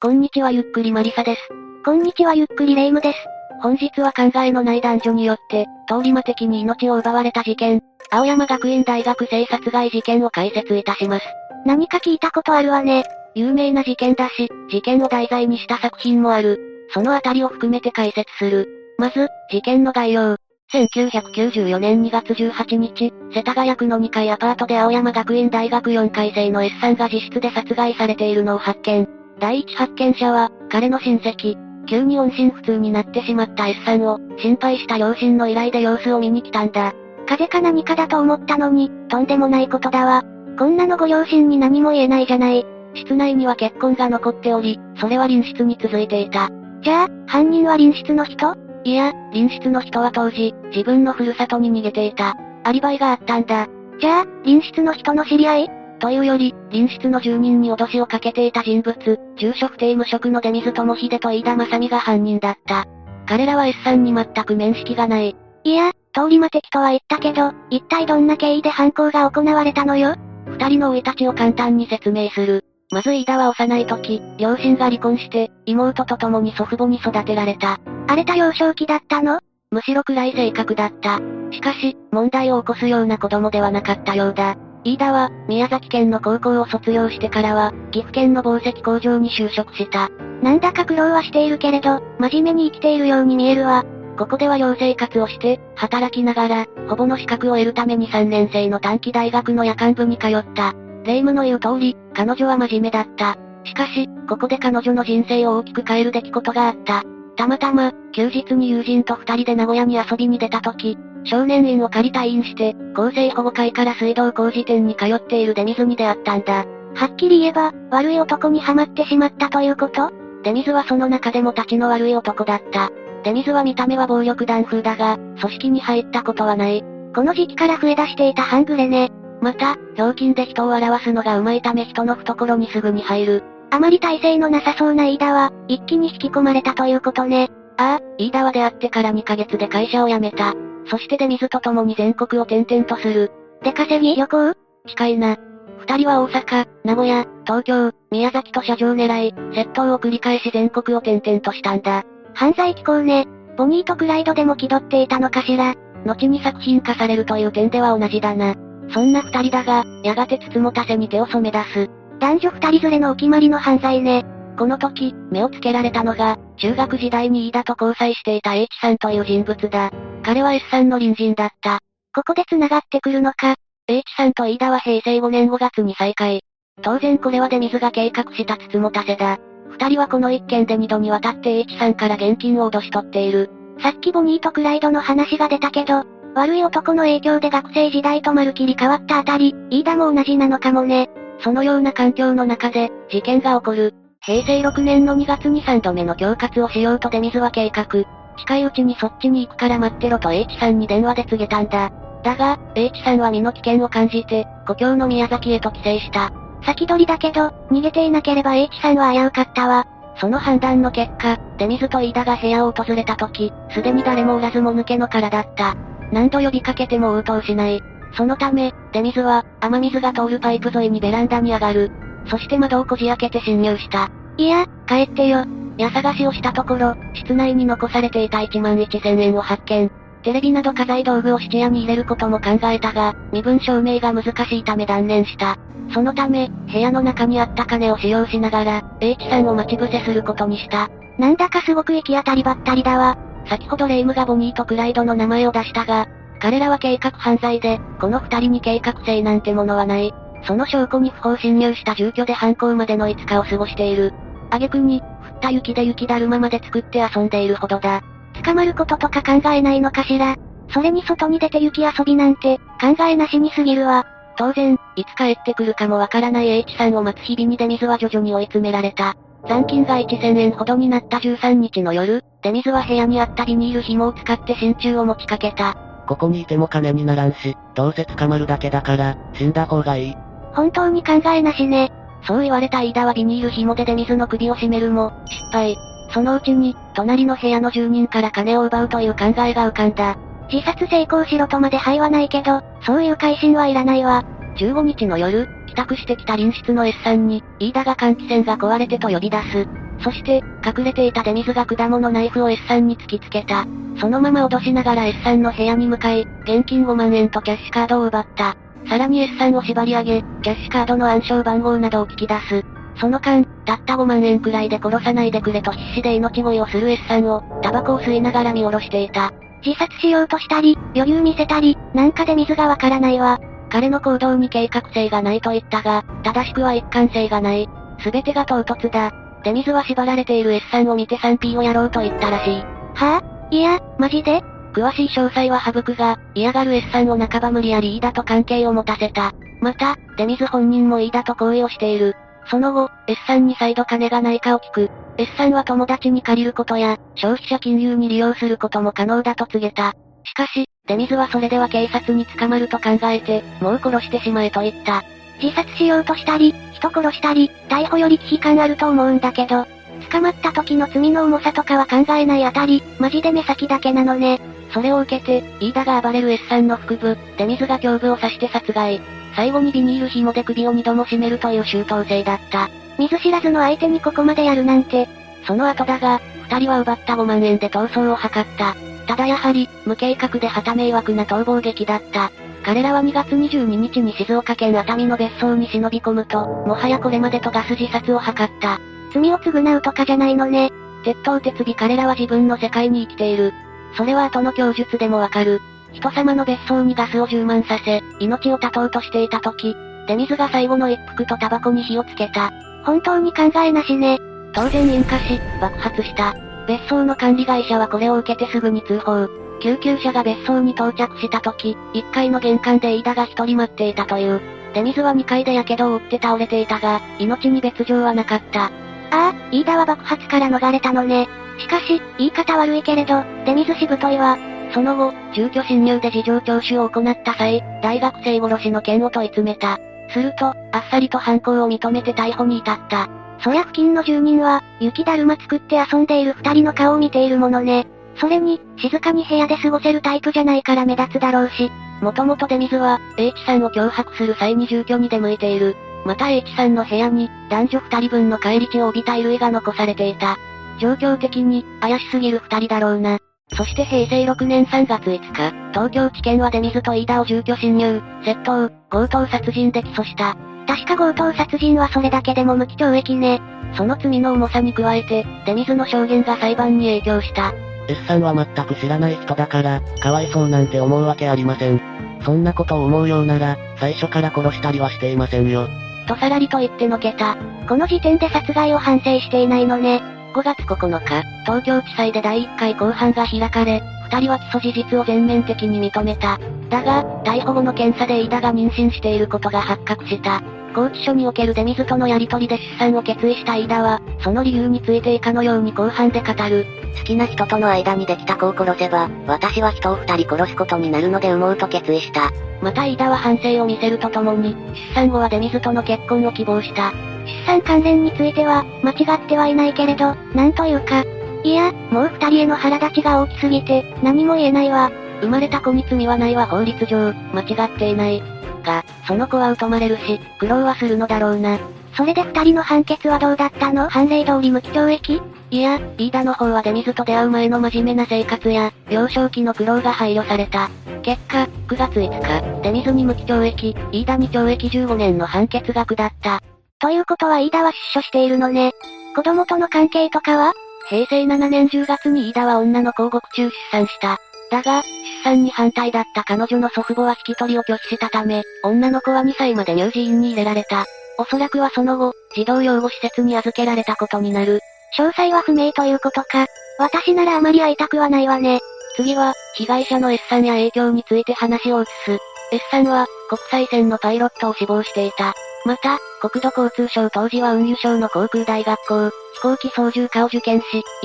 こんにちはゆっくりマリサです。こんにちはゆっくりレ夢ムです。本日は考えのない男女によって、通り魔的に命を奪われた事件、青山学院大学生殺害事件を解説いたします。何か聞いたことあるわね。有名な事件だし、事件を題材にした作品もある。そのあたりを含めて解説する。まず、事件の概要。1994年2月18日、世田谷区の2階アパートで青山学院大学4回生の S さんが自室で殺害されているのを発見。第一発見者は、彼の親戚。急に音信不通になってしまった S さんを、心配した両親の依頼で様子を見に来たんだ。風邪か何かだと思ったのに、とんでもないことだわ。こんなのご両親に何も言えないじゃない。室内には血痕が残っており、それは隣室に続いていた。じゃあ、犯人は隣室の人？いや、隣室の人は当時、自分のふるさとに逃げていた。アリバイがあったんだ。じゃあ、隣室の人の知り合い？というより、隣室の住人に脅しをかけていた人物、住所不定無職の出水智秀と飯田正美が犯人だった。彼らは S さんに全く面識がない。いや、通り魔的とは言ったけど、一体どんな経緯で犯行が行われたのよ？二人の生い立ちを簡単に説明する。まず飯田は幼い時、両親が離婚して、妹と共に祖父母に育てられた。荒れた幼少期だったの？むしろ暗い性格だった。しかし、問題を起こすような子供ではなかったようだ。飯田は、宮崎県の高校を卒業してからは、岐阜県の紡績工場に就職した。なんだか苦労はしているけれど、真面目に生きているように見えるわ。ここでは寮生活をして、働きながら、ほぼの資格を得るために3年生の短期大学の夜間部に通った。霊夢の言う通り、彼女は真面目だった。しかし、ここで彼女の人生を大きく変える出来事があった。たまたま、休日に友人と二人で名古屋に遊びに出た時、少年院を借り退院して、厚生保護会から水道工事店に通っている出水に出会ったんだ。はっきり言えば、悪い男にはまってしまったということ？出水はその中でも立ちの悪い男だった。出水は見た目は暴力団風だが、組織に入ったことはない。この時期から増え出していた半グレね。また、ひょうきんで人を表すのが上手いため人の懐にすぐに入る。あまり体勢のなさそうな飯田は、一気に引き込まれたということね。ああ、飯田は出会ってから2ヶ月で会社を辞めた。そして出水と共に全国を転々とする。出稼ぎ？旅行？近いな。二人は大阪、名古屋、東京、宮崎と車上狙い、窃盗を繰り返し全国を転々としたんだ。犯罪機構ね。ボニーとクライドでも気取っていたのかしら。後に作品化されるという点では同じだな。そんな二人だが、やがてつつもたせに手を染め出す。男女二人連れのお決まりの犯罪ね。この時、目をつけられたのが、中学時代に飯田と交際していた H さんという人物だ。彼は S さんの隣人だった。ここで繋がってくるのか。H さんと飯田は平成5年5月に再会。当然これは出水が計画したつつもたせだ。二人はこの一件で二度にわたって H さんから現金を脅し取っている。さっきボニーとクライドの話が出たけど、悪い男の影響で学生時代とまるきり変わったあたり、飯田も同じなのかもね。そのような環境の中で、事件が起こる。平成6年の2月に3度目の恐喝をしようと出水は計画。近いうちにそっちに行くから待ってろと H さんに電話で告げたんだ。だが、H さんは身の危険を感じて、故郷の宮崎へと帰省した。先取りだけど、逃げていなければ H さんは危うかったわ。その判断の結果、出水と飯田が部屋を訪れた時、すでに誰もおらずも抜けの殻だった。何度呼びかけても応答しない。そのため、出水は、雨水が通るパイプ沿いにベランダに上がる。そして窓をこじ開けて侵入した。いや、帰ってよ。家探しをしたところ、室内に残されていた1万1000円を発見。テレビなど家財道具を質屋に入れることも考えたが、身分証明が難しいため断念した。そのため、部屋の中にあった金を使用しながら、H さんを待ち伏せすることにした。なんだかすごく行き当たりばったりだわ。先ほどレイムがボニーとクライドの名前を出したが、彼らは計画犯罪で、この二人に計画性なんてものはない。その証拠に不法侵入した住居で犯行までの5日を過ごしている。挙句に、った雪で雪だるままで作って遊んでいるほどだ。捕まることとか考えないのかしら。それに外に出て雪遊びなんて、考えなしにすぎるわ。当然、いつ帰ってくるかもわからない H さんを待つ日々に出水は徐々に追い詰められた。残金が1000円ほどになった13日の夜、出水は部屋にあったビニール紐を使って真鍮を持ちかけた。ここにいても金にならんし、どうせ捕まるだけだから、死んだ方がいい。本当に考えなしね。そう言われた飯田はビニール紐で出水の首を絞めるも、失敗。そのうちに、隣の部屋の住人から金を奪うという考えが浮かんだ。自殺成功しろとまで灰はないけど、そういう改心はいらないわ。15日の夜、帰宅してきた隣室の S さんに、飯田が換気扇が壊れてと呼び出す。そして、隠れていた出水が果物ナイフを S さんに突きつけた。そのまま脅しながら S さんの部屋に向かい、現金5万円とキャッシュカードを奪った。さらに S さんを縛り上げ、キャッシュカードの暗証番号などを聞き出す。その間、たった5万円くらいで殺さないでくれと必死で命乞いをする S さんを、タバコを吸いながら見下ろしていた。自殺しようとしたり、余裕見せたり、なんかで水がわからないわ。彼の行動に計画性がないと言ったが、正しくは一貫性がない。すべてが唐突だ。出水は縛られている S さんを見て 3P をやろうと言ったらしい。はぁ、いや、マジで？詳しい詳細は省くが、嫌がる S さんを半ば無理やり飯田と関係を持たせた。また、出水本人も飯田と行為をしている。その後、S さんに再度金がないかを聞く。S さんは友達に借りることや、消費者金融に利用することも可能だと告げた。しかし、出水はそれでは警察に捕まると考えて、もう殺してしまえと言った。自殺しようとしたり、人殺したり、逮捕より危機感あると思うんだけど、捕まった時の罪の重さとかは考えないあたり、マジで目先だけなのね。それを受けて、飯田が暴れる S さんの腹部、出水が胸部を刺して殺害。最後にビニール紐で首を二度も絞めるという周到性だった。見ず知らずの相手にここまでやるなんて、その後だが、二人は奪った5万円で逃走を図った。ただやはり、無計画で旗迷惑な逃亡劇だった。彼らは2月22日に静岡県熱海の別荘に忍び込むと、もはやこれまでとガス自殺を図った。罪を償うとかじゃないのね。鉄頭鉄尾彼らは自分の世界に生きている。それは後の供述でもわかる。人様の別荘にガスを充満させ、命を絶とうとしていた時、出水が最後の一服とタバコに火をつけた。本当に考えなしね。当然引火し、爆発した。別荘の管理会社はこれを受けてすぐに通報。救急車が別荘に到着した時、1階の玄関で飯田が一人待っていたという。出水は2階で火傷を負って倒れていたが、命に別状はなかった。ああ、飯田は爆発から逃れたのね。しかし、言い方悪いけれど、出水しぶといわ。その後、住居侵入で事情聴取を行った際、大学生殺しの件を問い詰めた。すると、あっさりと犯行を認めて逮捕に至った。そりゃ付近の住人は、雪だるま作って遊んでいる二人の顔を見ているものね。それに、静かに部屋で過ごせるタイプじゃないから目立つだろうし。もともと出水は、H さんを脅迫する際に住居に出向いている。また H さんの部屋に、男女二人分の返り血を帯びた衣類が残されていた。状況的に、怪しすぎる二人だろうな。そして平成6年3月5日、東京地検は出水と飯田を住居侵入、窃盗、強盗殺人で起訴した。確か強盗殺人はそれだけでも無期懲役ね。その罪の重さに加えて、出水の証言が裁判に影響した。S さんは全く知らない人だから、かわいそうなんて思うわけありません。そんなことを思うようなら、最初から殺したりはしていませんよ。とさらりと言ってのけた。この時点で殺害を反省していないのね。5月9日、東京地裁で第1回公判が開かれ、二人は起訴事実を全面的に認めた。だが、逮捕後の検査で飯田が妊娠していることが発覚した。拘置所における出水とのやりとりで出産を決意した飯田は、その理由について以下のように公判で語る。好きな人との間にできた子を殺せば、私は人を二人殺すことになるので産もうと決意した。また飯田は反省を見せるとともに、出産後は出水との結婚を希望した。出産関連については、間違ってはいないけれど、なんというか。いや、もう二人への腹立ちが大きすぎて、何も言えないわ。生まれた子に罪はないは法律上、間違っていない。が、その子は疎まれるし、苦労はするのだろうな。それで二人の判決はどうだったの？判例通り無期懲役？いや、飯田の方は出水と出会う前の真面目な生活や、幼少期の苦労が配慮された。結果、9月5日、出水に無期懲役、飯田に懲役15年の判決が下った。ということは飯田は出所しているのね。子供との関係とかは？平成7年10月に飯田は女の子を獄中出産した。だが、出産に反対だった彼女の祖父母は引き取りを拒否したため、女の子は2歳まで乳児院に入れられた。おそらくはその後、児童養護施設に預けられたことになる。詳細は不明ということか。私ならあまり会いたくはないわね。次は、被害者の S さんや影響について話を移す。S さんは、国際線のパイロットを志望していた。また、国土交通省当時は運輸省の航空大学校、飛行機操縦科を受験し、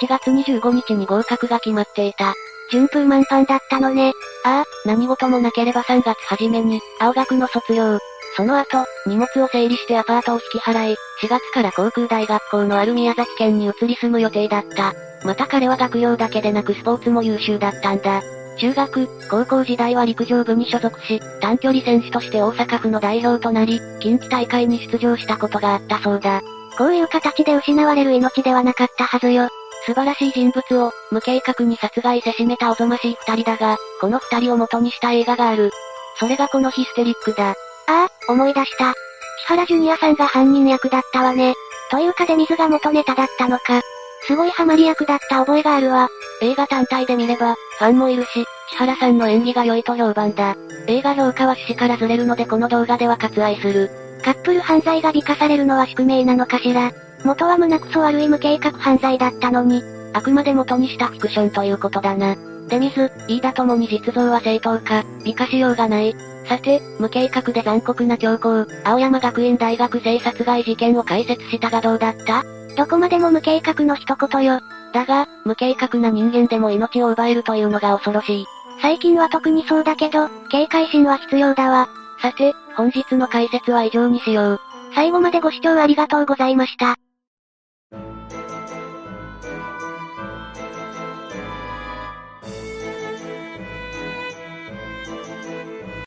1月25日に合格が決まっていた。順風満帆だったのね。ああ、何事もなければ3月初めに、青学の卒業。その後、荷物を整理してアパートを引き払い、4月から航空大学校のある宮崎県に移り住む予定だった。また彼は学業だけでなくスポーツも優秀だったんだ。中学、高校時代は陸上部に所属し、短距離選手として大阪府の代表となり、近畿大会に出場したことがあったそうだ。こういう形で失われる命ではなかったはずよ。素晴らしい人物を、無計画に殺害せしめたおぞましい二人だが、この二人を元にした映画がある。それがこのヒステリックだ。ああ、思い出した。千原ジュニアさんが犯人役だったわね。というかで水が元ネタだったのか。すごいハマり役だった覚えがあるわ。映画単体で見れば、ファンもいるし、千原さんの演技が良いと評判だ。映画評価は趣旨からずれるのでこの動画では割愛する。カップル犯罪が美化されるのは宿命なのかしら。元は胸くそ悪い無計画犯罪だったのに。あくまで元にしたフィクションということだな。出水、飯田ともに実像は正当か、美化しようがない。さて、無計画で残酷な強行、青山学院大学生殺害事件を解説したがどうだった？どこまでも無計画の一言よ。だが、無計画な人間でも命を奪えるというのが恐ろしい。最近は特にそうだけど、警戒心は必要だわ。さて、本日の解説は以上にしよう。最後までご視聴ありがとうございました。